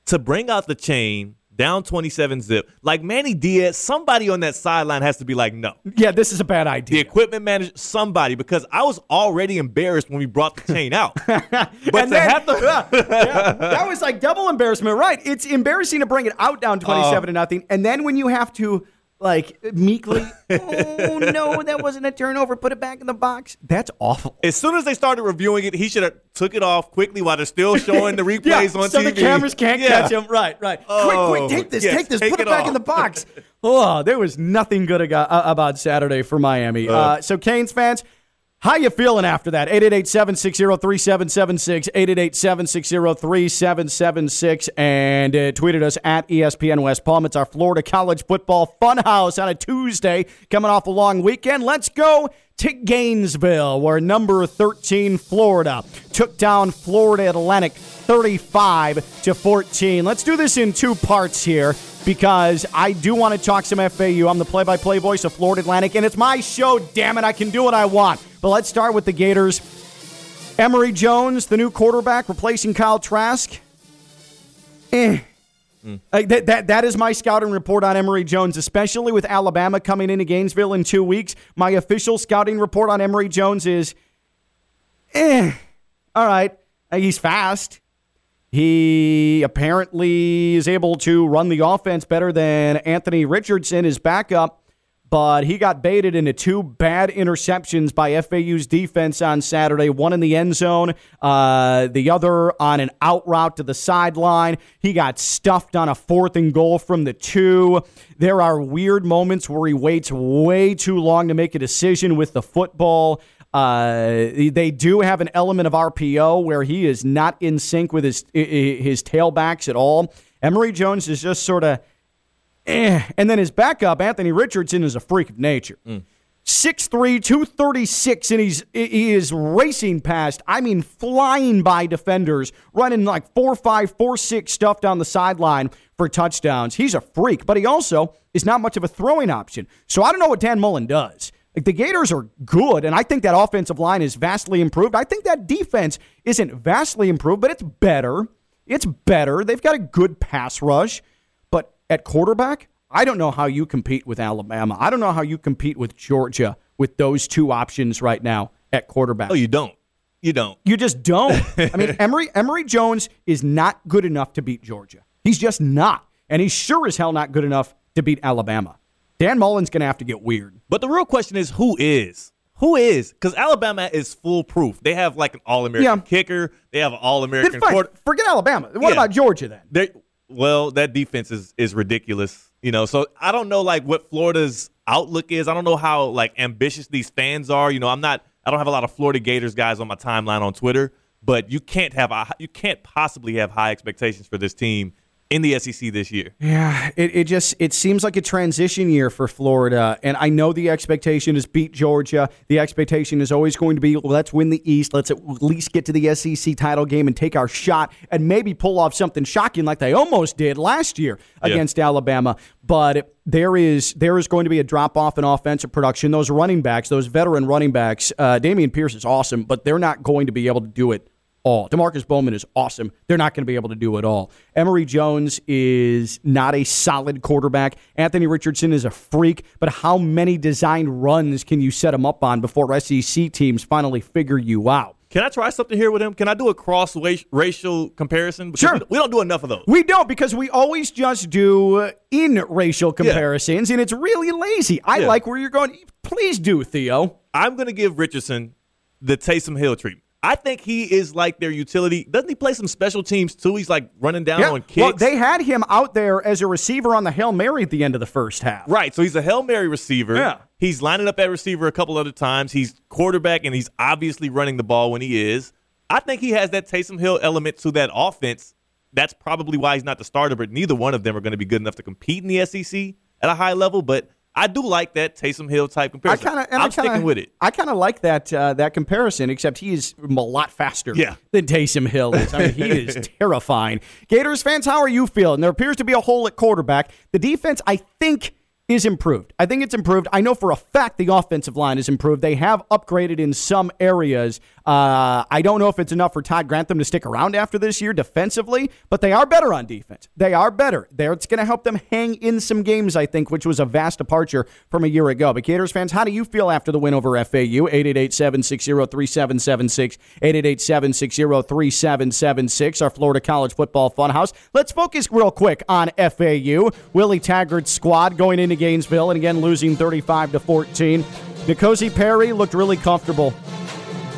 to bring out the chain down 27 zip, like Manny Diaz, somebody on that sideline has to be like, no. Yeah, this is a bad idea. The equipment manager, somebody, because I was already embarrassed when we brought the chain out. but to then- have the. yeah, yeah, that was like double embarrassment, right? It's embarrassing to bring it out down oh. twenty-seven to nothing, and then when you have to like meekly, oh no, that wasn't a turnover. Put it back in the box. That's awful. As soon as they started reviewing it, he should have took it off quickly while they're still showing the replays yeah, on so TV. So the cameras can't Yeah. catch him. Right, right. Oh, quick, quick, take this, yes, take this, take put it, it back off. in the box. oh, there was nothing good uh, about Saturday for Miami. Uh, so Canes fans. How you feeling after that? 888-760-3776, 888-760-3776, and uh, tweeted us at ESPN West Palm. It's our Florida College Football Funhouse on a Tuesday, coming off a long weekend. Let's go to Gainesville, where number 13 Florida took down Florida Atlantic 35 to 14. Let's do this in two parts here because I do want to talk some FAU. I'm the play-by-play voice of Florida Atlantic, and it's my show. Damn it, I can do what I want. But let's start with the Gators. Emory Jones, the new quarterback, replacing Kyle Trask. Eh. Uh, that, that, that is my scouting report on Emory Jones, especially with Alabama coming into Gainesville in two weeks. My official scouting report on Emory Jones is eh. All right. Uh, he's fast. He apparently is able to run the offense better than Anthony Richardson, his backup, but he got baited into two bad interceptions by FAU's defense on Saturday. One in the end zone, uh, the other on an out route to the sideline. He got stuffed on a fourth and goal from the two. There are weird moments where he waits way too long to make a decision with the football. Uh, they do have an element of RPO where he is not in sync with his his tailbacks at all. Emory Jones is just sort of, eh. And then his backup, Anthony Richardson, is a freak of nature. 6'3", 236, and he's he is racing past, I mean flying by defenders, running like 4'5", 4'6 stuff down the sideline for touchdowns. He's a freak, but he also is not much of a throwing option. So I don't know what Dan Mullen does. Like the Gators are good, and I think that offensive line is vastly improved. I think that defense isn't vastly improved, but it's better. It's better. They've got a good pass rush, at quarterback, I don't know how you compete with Alabama. I don't know how you compete with Georgia with those two options right now at quarterback. Oh, you don't. You don't. You just don't. I mean, Emory Emory Jones is not good enough to beat Georgia. He's just not, and he's sure as hell not good enough to beat Alabama. Dan Mullen's going to have to get weird. But the real question is who is? Who is? Because Alabama is foolproof. They have like an All American Yeah. kicker. They have an All American. quarter. forget Alabama. What Yeah. about Georgia then? They well, that defense is is ridiculous. You know, so I don't know like what Florida's outlook is. I don't know how like ambitious these fans are. You know, I'm not. I don't have a lot of Florida Gators guys on my timeline on Twitter, but you can't have you can't possibly have high expectations for this team in the SEC this year. Yeah, it, it just it seems like a transition year for Florida, and I know the expectation is beat Georgia. The expectation is always going to be let's win the East. Let's at least get to the SEC title game and take our shot, and maybe pull off something shocking like they almost did last year Yeah. against Alabama. But there is there is going to be a drop off in offensive production. Those running backs, those veteran running backs, uh, Dameon Pierce is awesome, but they're not going to be able to do it all. Demarkcus Bowman is awesome. They're not going to be able to do it all. Emory Jones is not a solid quarterback. Anthony Richardson is a freak, but how many designed runs can you set him up on before SEC teams finally figure you out? Can I try something here with him? Can I do a cross racial comparison? Because Sure. we- don't do enough of those. We don't because we always just do uh, in racial comparisons, and it's really lazy. I Yeah. like where you're going. Please do, Theo. I'm going to give Richardson the Taysom Hill treatment. I think he is like their utility. Doesn't he play some special teams too? He's like running down on kicks. Well, they had him out there as a receiver on the Hail Mary at the end of the first half. Right. So he's a Hail Mary receiver. Yeah. He's lining up at receiver a couple other times. He's quarterback and he's obviously running the ball when he is. I think he has that Taysom Hill element to that offense. That's probably why he's not the starter, but neither one of them are going to be good enough to compete in the SEC at a high level. But I do like that Taysom Hill type I comparison. kind of, I'm I kinda, sticking with it. I kind of like that uh, that comparison, except he is a lot faster Yeah. than Taysom Hill is. I mean, he is terrifying. Gators fans, how are you feeling? There appears to be a hole at quarterback. The defense, I think, is improved. I think it's improved. I know for a fact the offensive line is improved. They have upgraded in some areas. Uh, I don't know if it's enough for Todd Grantham to stick around after this year defensively, but they are better on defense. They are better. There, it's going to help them hang in some games, I think, which was a vast departure from a year ago. But Gators fans, how do you feel after the win over FAU? 888-760-3776, 888-760-3776, our Florida College Football Funhouse. Let's focus real quick on FAU. Willie Taggart's squad going into Gainesville, and again losing 35 to 14. N'Kosi Perry looked really comfortable.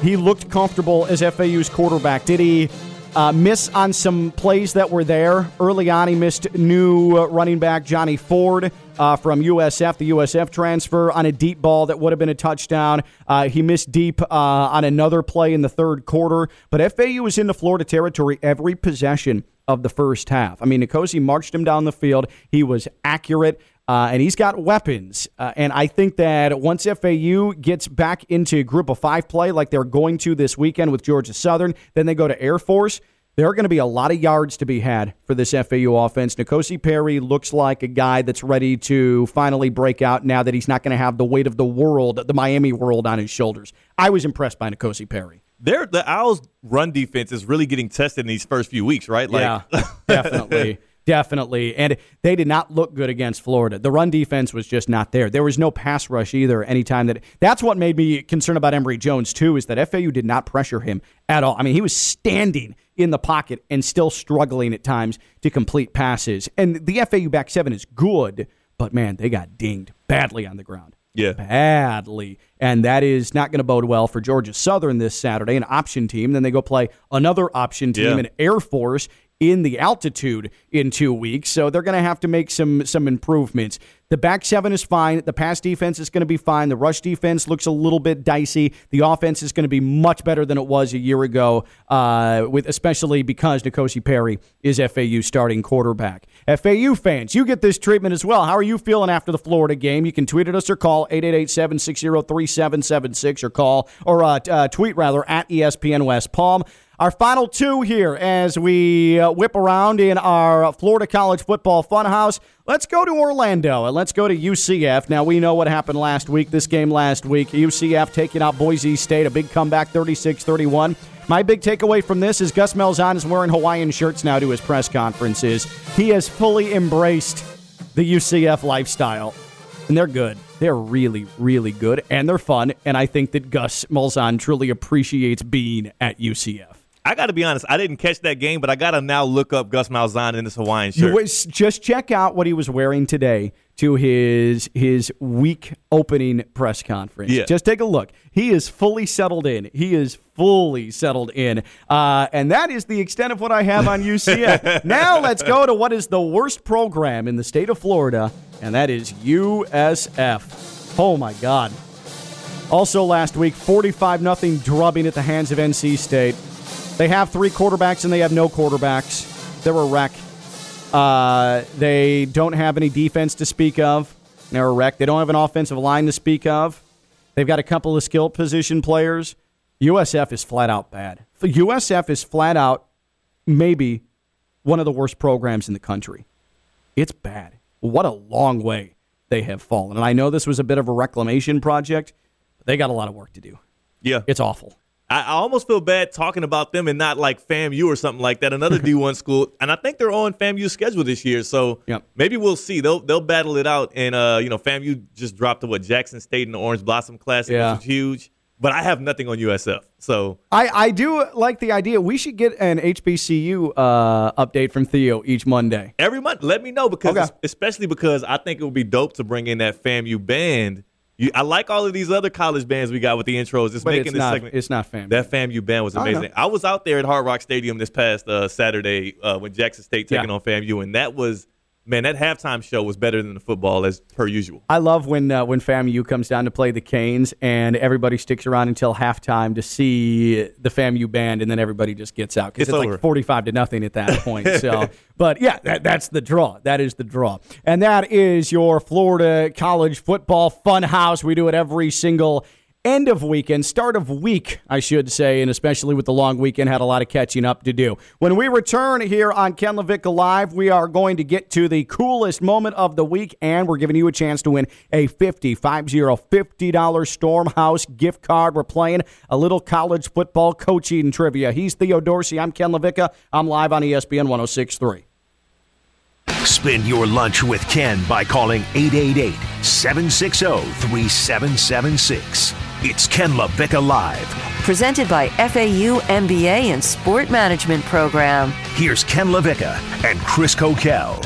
He looked comfortable as FAU's quarterback. Did he uh, miss on some plays that were there early on? He missed new uh, running back Johnny Ford uh, from USF, the USF transfer, on a deep ball that would have been a touchdown. Uh, he missed deep uh, on another play in the third quarter. But FAU was in the Florida territory every possession of the first half. I mean, N'Kosi marched him down the field. He was accurate. Uh, and he's got weapons. Uh, and I think that once FAU gets back into group of five play, like they're going to this weekend with Georgia Southern, then they go to Air Force. There are going to be a lot of yards to be had for this FAU offense. N'Kosi Perry looks like a guy that's ready to finally break out now that he's not going to have the weight of the world, the Miami world, on his shoulders. I was impressed by N'Kosi Perry. They're, the Owls' run defense is really getting tested in these first few weeks, right? Like, yeah, definitely. Definitely. And they did not look good against Florida. The run defense was just not there. There was no pass rush either anytime that that's what made me concerned about Emory Jones too, is that FAU did not pressure him at all. I mean, he was standing in the pocket and still struggling at times to complete passes. And the FAU back seven is good, but man, they got dinged badly on the ground. Yeah. Badly. And that is not going to bode well for Georgia Southern this Saturday, an option team. Then they go play another option team Yeah. in Air Force in the altitude in two weeks. So they're going to have to make some some improvements. The back seven is fine. The pass defense is going to be fine. The rush defense looks a little bit dicey. The offense is going to be much better than it was a year ago, uh, with especially because N'Kosi Perry is FAU starting quarterback. FAU fans, you get this treatment as well. How are you feeling after the Florida game? You can tweet at us or call 888-760-3776 or call or uh, uh, tweet rather at ESPN West Palm. Our final two here as we uh, whip around in our Florida College Football Funhouse. Let's go to Orlando and let's go to UCF. Now, we know what happened last week, this game last week. UCF taking out Boise State, a big comeback 36 31. My big takeaway from this is Gus Malzahn is wearing Hawaiian shirts now to his press conferences. He has fully embraced the UCF lifestyle, and they're good. They're really, really good, and they're fun. And I think that Gus Malzahn truly appreciates being at UCF. I got to be honest. I didn't catch that game, but I got to now look up Gus Malzahn in this Hawaiian shirt. was- just check out what he was wearing today to his his week opening press conference. Yeah. Just take a look. He is fully settled in. He is fully settled in. Uh, and that is the extent of what I have on UCF. now let's go to what is the worst program in the state of Florida, and that is USF. Oh my God. Also last week, 45 nothing drubbing at the hands of NC State. They have three quarterbacks and they have no quarterbacks. They're a wreck. Uh, they don't have any defense to speak of. They're a wreck. They don't have an offensive line to speak of. They've got a couple of skill position players. USF is flat out bad. USF is flat out maybe one of the worst programs in the country. It's bad. What a long way they have fallen. And I know this was a bit of a reclamation project, but they got a lot of work to do. yeah. It's awful. I, I almost feel bad talking about them and not like FAMU or something like that, another D1 school. And I think they're on FAMU's schedule this year, so Yep. maybe we'll see. They'll they'll battle it out. And uh, you know, FAMU just dropped to what Jackson State in the Orange Blossom Classic, Yeah. which was huge. But I have nothing on USF, so I, I do like the idea. We should get an HBCU uh, update from Theo each Monday. every month let me know because Okay. especially because I think it would be dope to bring in that FAMU band. You, I like all of these other college bands we got with the intros. It's But making it's this not, segment. it's not family. That FAMU band was I amazing. I, was out there at Hard Rock Stadium this past uh, Saturday uh, when Jackson State taking Yeah. on FAMU, and that was man, that halftime show was better than the football as per usual. I love when uh, when FAMU comes down to play the Canes and everybody sticks around until halftime to see the FAMU band, and then everybody just gets out because It's it's, like forty five to nothing at that point. So, but yeah, that, that's the draw. That is the draw, and that is your Florida College Football Fun House. We do it every single. End of weekend, start of week, I should say, and especially with the long weekend, had a lot of catching up to do. When we return here on Ken LaVicka Live, we are going to get to the coolest moment of the week, and we're giving you a chance to win a 50 50 $50 Stormhouse gift card. We're playing a little college football coaching trivia. He's Theo Dorsey. I'm Ken LaVicka. I'm live on ESPN 1063. Spend your lunch with Ken by calling 888 760 3776. It's Ken LaVicka Live. Presented by FAU MBA and Sport Management Program. Here's Ken LaVicka and Chris Coquel.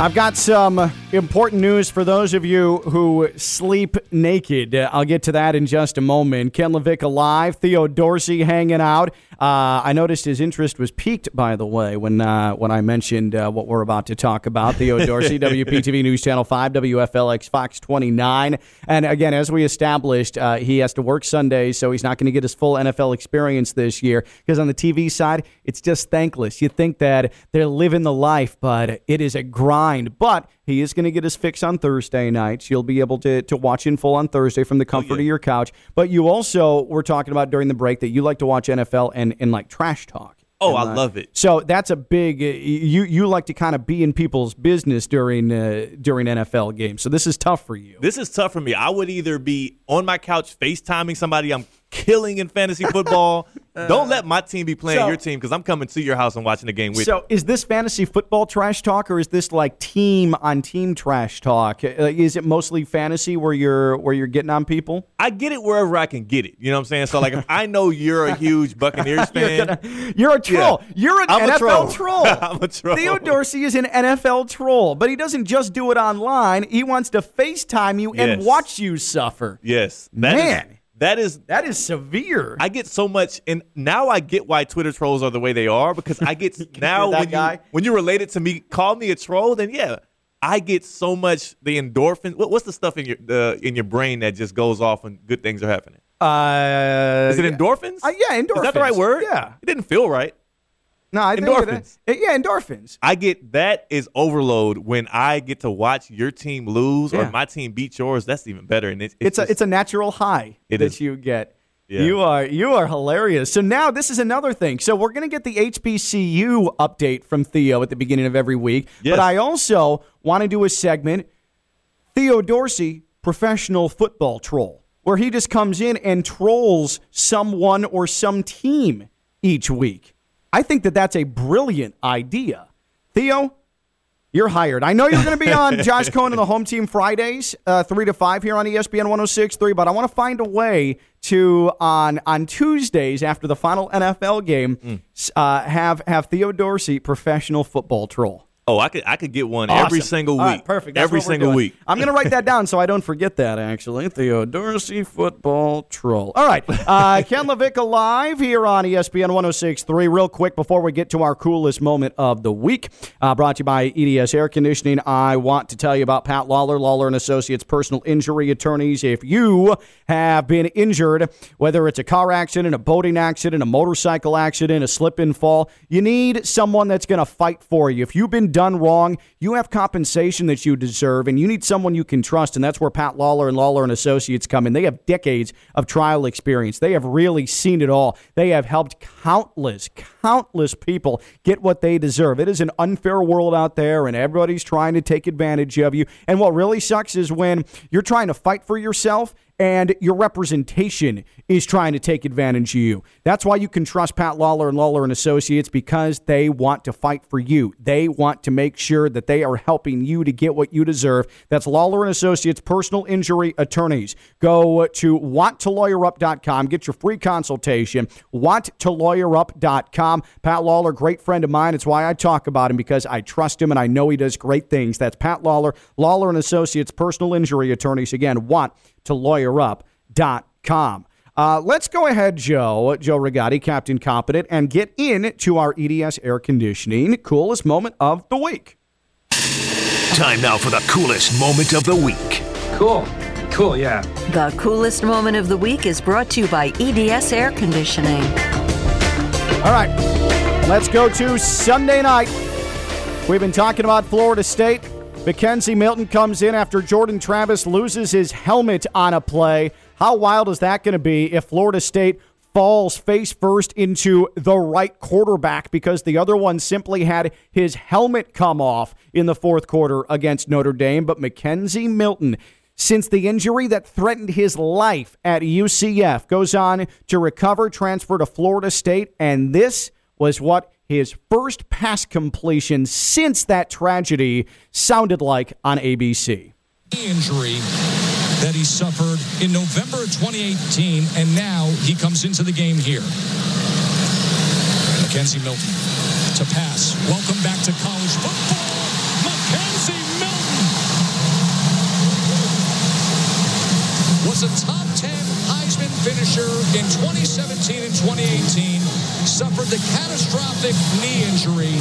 I've got some important news for those of you who sleep naked. Uh, I'll get to that in just a moment. Ken LaVicka alive, Theo Dorsey hanging out. Uh, I noticed his interest was piqued, by the way, when uh, when I mentioned uh, what we're about to talk about. Theo Dorsey, WPTV News Channel 5, WFLX Fox 29. And again, as we established, uh, he has to work Sundays, so he's not going to get his full NFL experience this year. Because on the TV side, it's just thankless. You think that they're living the life, but it is a grind. But he is going to get his fix on Thursday nights. You'll be able to, to watch in full on Thursday from the comfort oh, yeah. of your couch. But you also were talking about during the break that you like to watch NFL and, and like trash talk. Oh, and, uh, I love it. So that's a big. Uh, you you like to kind of be in people's business during uh, during NFL games. So this is tough for you. This is tough for me. I would either be on my couch FaceTiming somebody I'm killing in fantasy football. Don't let my team be playing so, your team because I'm coming to your house and watching the game with so you. So, is this fantasy football trash talk or is this like team on team trash talk? Uh, is it mostly fantasy where you're where you're getting on people? I get it wherever I can get it. You know what I'm saying? So, like, if I know you're a huge Buccaneers fan, you're, gonna, you're, a troll. Yeah, you're an I'm NFL troll. troll. I'm a troll. Theo Dorsey is an NFL troll, but he doesn't just do it online. He wants to FaceTime you yes. and watch you suffer. Yes, that man. That is that is severe. I get so much, and now I get why Twitter trolls are the way they are because I get now when guy. you when you're related to me, call me a troll. Then yeah, I get so much the endorphin. What, what's the stuff in your uh, in your brain that just goes off when good things are happening? Uh, is it endorphins? Uh, yeah, endorphins. Is that the right word? Yeah, it didn't feel right. No, I endorphins. It, yeah, endorphins. I get that is overload when I get to watch your team lose yeah. or my team beat yours. That's even better. And it's, it's, it's a it's a natural high that is. you get. Yeah. You are you are hilarious. So now this is another thing. So we're gonna get the HBCU update from Theo at the beginning of every week. Yes. But I also want to do a segment, Theo Dorsey, professional football troll, where he just comes in and trolls someone or some team each week. I think that that's a brilliant idea. Theo, you're hired. I know you're going to be on Josh Cohen and the Home Team Fridays, uh, three to five here on ESPN 106.3. But I want to find a way to on on Tuesdays after the final NFL game mm. uh, have have Theo Dorsey professional football troll. Oh, I could I could get one awesome. every single week. Right, perfect. That's every single week. I'm going to write that down so I don't forget that. Actually, Theo Dorsey football troll. All right, uh, Ken LaVicka live here on ESPN 106.3. Real quick before we get to our coolest moment of the week, uh, brought to you by EDS Air Conditioning. I want to tell you about Pat Lawler, Lawler and Associates, personal injury attorneys. If you have been injured, whether it's a car accident, a boating accident, a motorcycle accident, a slip and fall, you need someone that's going to fight for you. If you've been done wrong, you have compensation that you deserve, and you need someone you can trust. And that's where Pat Lawler and Lawler and Associates come in. They have decades of trial experience. They have really seen it all. They have helped countless, countless people get what they deserve. It is an unfair world out there, and everybody's trying to take advantage of you. And what really sucks is when you're trying to fight for yourself and your representation is trying to take advantage of you. That's why you can trust Pat Lawler and Lawler and Associates because they want to fight for you. They want to make sure that they are helping you to get what you deserve. That's Lawler and Associates personal injury attorneys. Go to wanttolawyerup.com, get your free consultation. wanttolawyerup.com. Pat Lawler, great friend of mine. It's why I talk about him because I trust him and I know he does great things. That's Pat Lawler, Lawler and Associates personal injury attorneys. Again, want to lawyerup.com. Uh, let's go ahead, Joe, Joe Rigotti, Captain Competent, and get in to our EDS air conditioning coolest moment of the week. Time now for the coolest moment of the week. Cool. Cool, yeah. The coolest moment of the week is brought to you by EDS Air Conditioning. All right, let's go to Sunday night. We've been talking about Florida State. McKenzie Milton comes in after Jordan Travis loses his helmet on a play. How wild is that going to be if Florida State falls face first into the right quarterback because the other one simply had his helmet come off in the fourth quarter against Notre Dame? But McKenzie Milton since the injury that threatened his life at UCF. Goes on to recover, transfer to Florida State, and this was what his first pass completion since that tragedy sounded like on ABC. Injury that he suffered in November of 2018, and now he comes into the game here. McKenzie Milton to pass. Welcome back to college football. McKenzie Milton was a top 10 Heisman finisher in 2017 and 2018 suffered the catastrophic knee injury.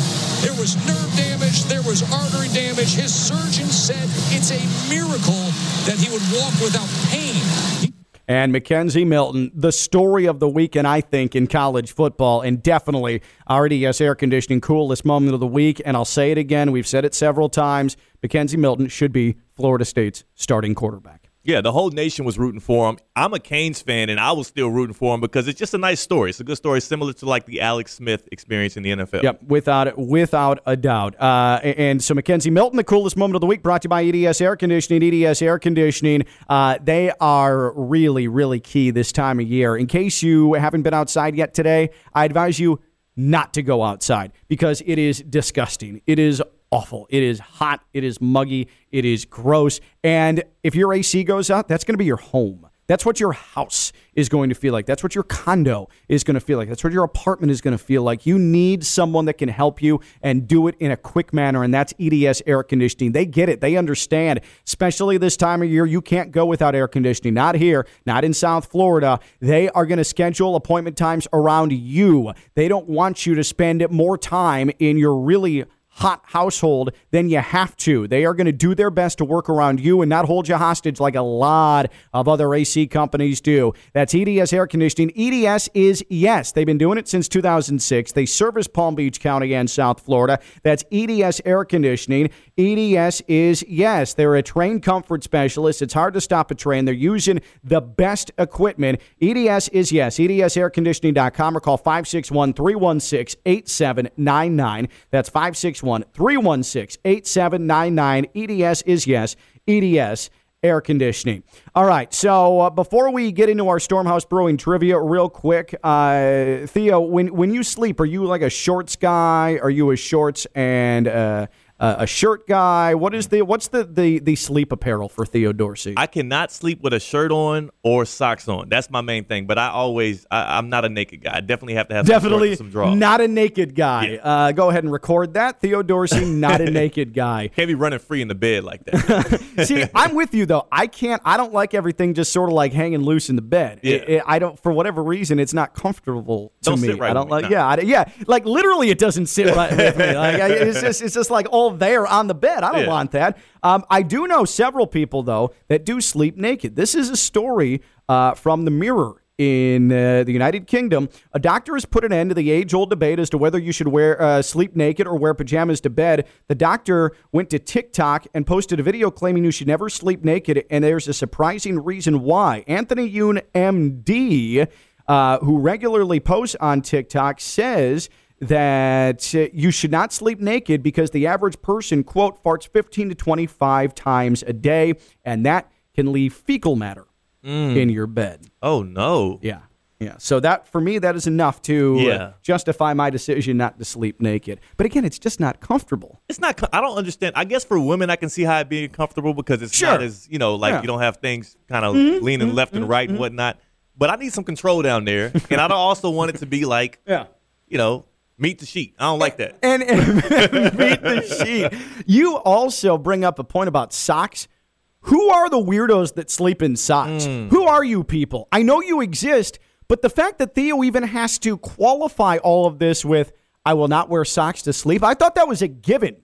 There was nerve damage, there was artery damage. His surgeon said it's a miracle that he would walk without pain. and McKenzie Milton, the story of the weekend, I think, in college football, and definitely EDS Air Conditioning coolest moment of the week. And I'll say it again, we've said it several times. McKenzie Milton should be Florida State's starting quarterback. Yeah, the whole nation was rooting for him. I'm a Canes fan, and I was still rooting for him because it's just a nice story. It's a good story, similar to like the Alex Smith experience in the NFL. Yep, without without a doubt. Uh, and so McKenzie Milton, the coolest moment of the week, brought to you by EDS Air Conditioning. EDS Air Conditioning, uh, they are really really key this time of year. In case you haven't been outside yet today, I advise you not to go outside because it is disgusting. It is awful. It is hot. It is muggy. It is gross. And if your AC goes out, that's going to be your home. That's what your house is going to feel like. That's what your condo is going to feel like. That's what your apartment is going to feel like. You need someone that can help you and do it in a quick manner, and that's EDS Air Conditioning. They get it, they understand. Especially this time of year, you can't go without air conditioning. Not here, not in South Florida. They are going to schedule appointment times around you. They don't want you to spend more time in your really hot household, then you have to. They are going to do their best to work around you and not hold you hostage like a lot of other AC companies do. That's EDS Air Conditioning. EDS is yes. They've been doing it since 2006. They service Palm Beach County and South Florida. That's EDS Air Conditioning. EDS is yes. They're a Trane comfort specialist. It's hard to stop a train. They're using the best equipment. EDS is yes. EDSAirconditioning.com or call 561 316 8799. That's 561 316 8799. EDS is yes. EDS air conditioning. All right. So uh, before we get into our Stormhouse Brewing trivia, real quick, uh, Theo, when when you sleep, are you like a shorts guy? Are you a shorts and uh, uh, a shirt guy? What is the what's the, the the sleep apparel for Theo Dorsey? I cannot sleep with a shirt on or socks on. That's my main thing. But I always, I, am not a naked guy. I definitely have to have definitely some, draws. Not a naked guy. Yeah. Uh, go ahead and record that. Theo Dorsey, not a naked guy. Can't be running free in the bed like that. See, I'm with you though. I can't. I don't like everything just sort of like hanging loose in the bed. Yeah. It- it- I don't. For whatever reason, it's not comfortable to Don't me. sit right I don't with me, like. no. Yeah. I, yeah. Like literally, it doesn't sit right with me. Like I, it's just. It's just like all there on the bed. I don't Yeah. want that. Um, I do know several people though that do sleep naked. This is a story uh, from the Mirror. In uh, the United Kingdom, a doctor has put an end to the age-old debate as to whether you should wear uh, sleep naked or wear pajamas to bed. The doctor went to TikTok and posted a video claiming you should never sleep naked, and there's a surprising reason why. Anthony Youn, MD, uh, who regularly posts on TikTok, says that you should not sleep naked because the average person, quote, farts 15 to 25 times a day, and that can leave fecal matter in your bed. oh no. Yeah. Yeah. So that for me, that is enough to uh, Yeah. justify my decision not to sleep naked. But again, it's just not comfortable. It's not. I don't understand. I guess for women, I can see how it being comfortable because it's Sure. not as you know, like Yeah. you don't have things kind of Mhm, leaning mhm, left and right and whatnot. But I need some control down there, and I don't also want it to be like, Yeah. you know, meet the sheet. I don't like that. And, and beat the sheet. You also bring up a point about socks. Who are the weirdos that sleep in socks? Who are you people? I know you exist, but the fact that Theo even has to qualify all of this with "I will not wear socks to sleep," I thought that was a given.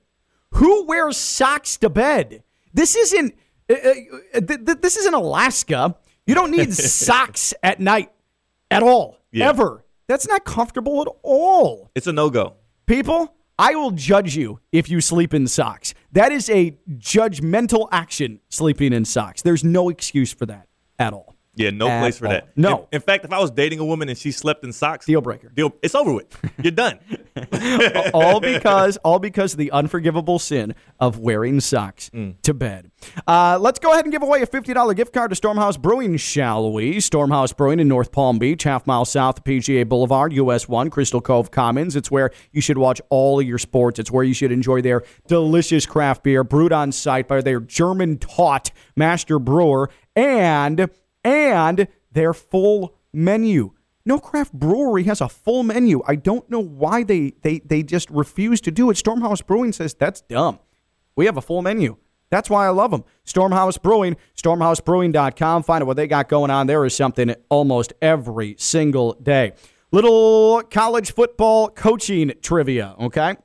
Who wears socks to bed? This isn't. Uh, uh, th- th- this isn't Alaska. You don't need socks at night at all, Yeah. ever. That's not comfortable at all. It's a no go. People, I will judge you if you sleep in socks. That is a judgmental action, sleeping in socks. There's no excuse for that at all. Yeah, no place for all. that. No. In, in fact, if I was dating a woman and she slept in socks, Deal breaker. deal. It's over with. You're done. all because all because of the unforgivable sin of wearing socks Mm. to bed. Uh, let's go ahead and give away a fifty dollar gift card to Stormhouse Brewing, shall we? Stormhouse Brewing in North Palm Beach, half mile south of PGA Boulevard, US One, Crystal Cove Commons. It's where you should watch all of your sports. It's where you should enjoy their delicious craft beer brewed on site by their German taught master brewer and and their full menu. No craft brewery has a full menu. I don't know why they, they, they just refuse to do it. Stormhouse Brewing says that's dumb. We have a full menu. That's why I love them. Stormhouse Brewing, stormhousebrewing.com. Find out what they got going on. There is something almost every single day. Little college football coaching trivia, okay?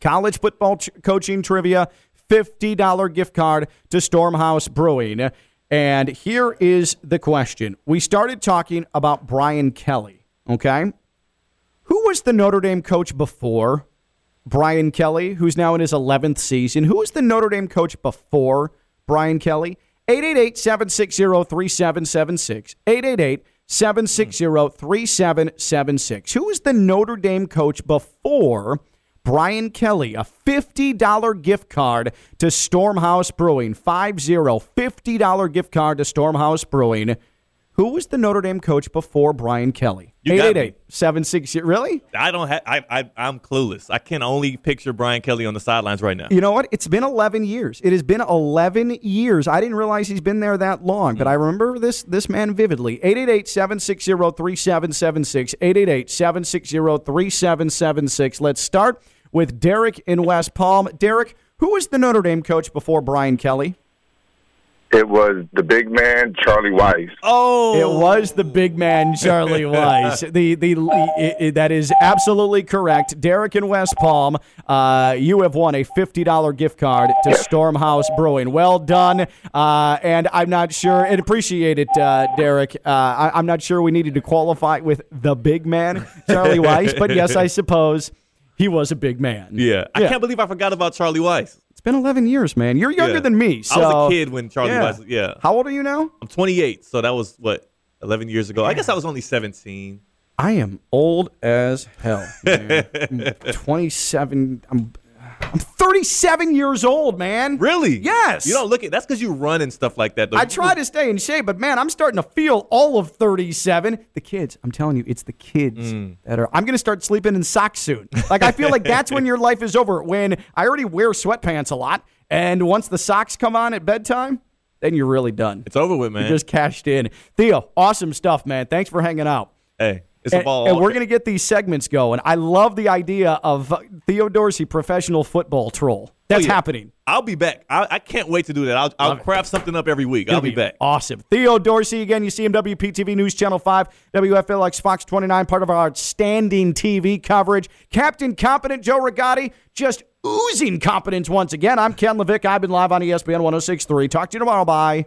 College football ch- coaching trivia, $50 gift card to Stormhouse Brewing. And here is the question. We started talking about Brian Kelly, okay? Who was the Notre Dame coach before Brian Kelly, who's now in his 11th season? Who was the Notre Dame coach before Brian Kelly? 888 760 3776. 888 760 3776. Who was the Notre Dame coach before Brian Kelly? A $50 gift card to Stormhouse Brewing. 50 $50 gift card to Stormhouse Brewing. Who was the Notre Dame coach before Brian Kelly? You 888 760. Really? I don't have. I, I I'm clueless. I can only picture Brian Kelly on the sidelines right now. You know what? It's been 11 years. It has been 11 years. I didn't realize he's been there that long, but hmm. I remember this this man vividly. 888-760-3776. 888-760-3776. Let's start with Derek in West Palm. Derek, who was the Notre Dame coach before Brian Kelly? It was the big man, Charlie Weis. Oh, It was the big man Charlie Weis. the the it, it- that is absolutely correct. Derek in West Palm, uh, you have won a fifty dollar gift card to Stormhouse Brewing. Well done. Uh, and I'm not sure and appreciate it, uh, Derek. Uh, I, I'm not sure we needed to qualify with the big man Charlie Weis, but yes, I suppose he was a big man. Yeah. I can't believe I forgot about Charlie Weis. It's been 11 years, man. You're younger Yeah. than me. I was a kid when Charlie yeah. Weis. Yeah. How old are you now? I'm 28, so that was what 11 years ago. I guess I was only 17. I am old as hell. man. I'm 27. I'm I'm 37 years old, man. Really? Yes. You don't look it. that's because you run and stuff like that. Though. I try to stay in shape, but man, I'm starting to feel all of 37. The kids, I'm telling you, it's the kids Mm. that are. I'm going to start sleeping in socks soon. Like I feel like that's when your life is over. When I already wear sweatpants a lot, and once the socks come on at bedtime, then you're really done. It's over with, man. You just cashed in. Theo, awesome stuff, man. Thanks for hanging out. Hey, it's and, a ball. and we're going to get these segments going. I love the idea of Theo Dorsey, professional football troll. That's Oh, yeah. happening. I'll be back. I, I can't wait to do that. I'll, I'll craft something up every week. I'll It'll be, back. Awesome. Theo Dorsey, again, you see him WPTV News Channel 5, WFLX Fox 29, part of our outstanding TV coverage. Captain Competent Joe Rigotti, just oozing competence once again. I'm Ken Levick. I've been live on ESPN 1063. Talk to you tomorrow. Bye.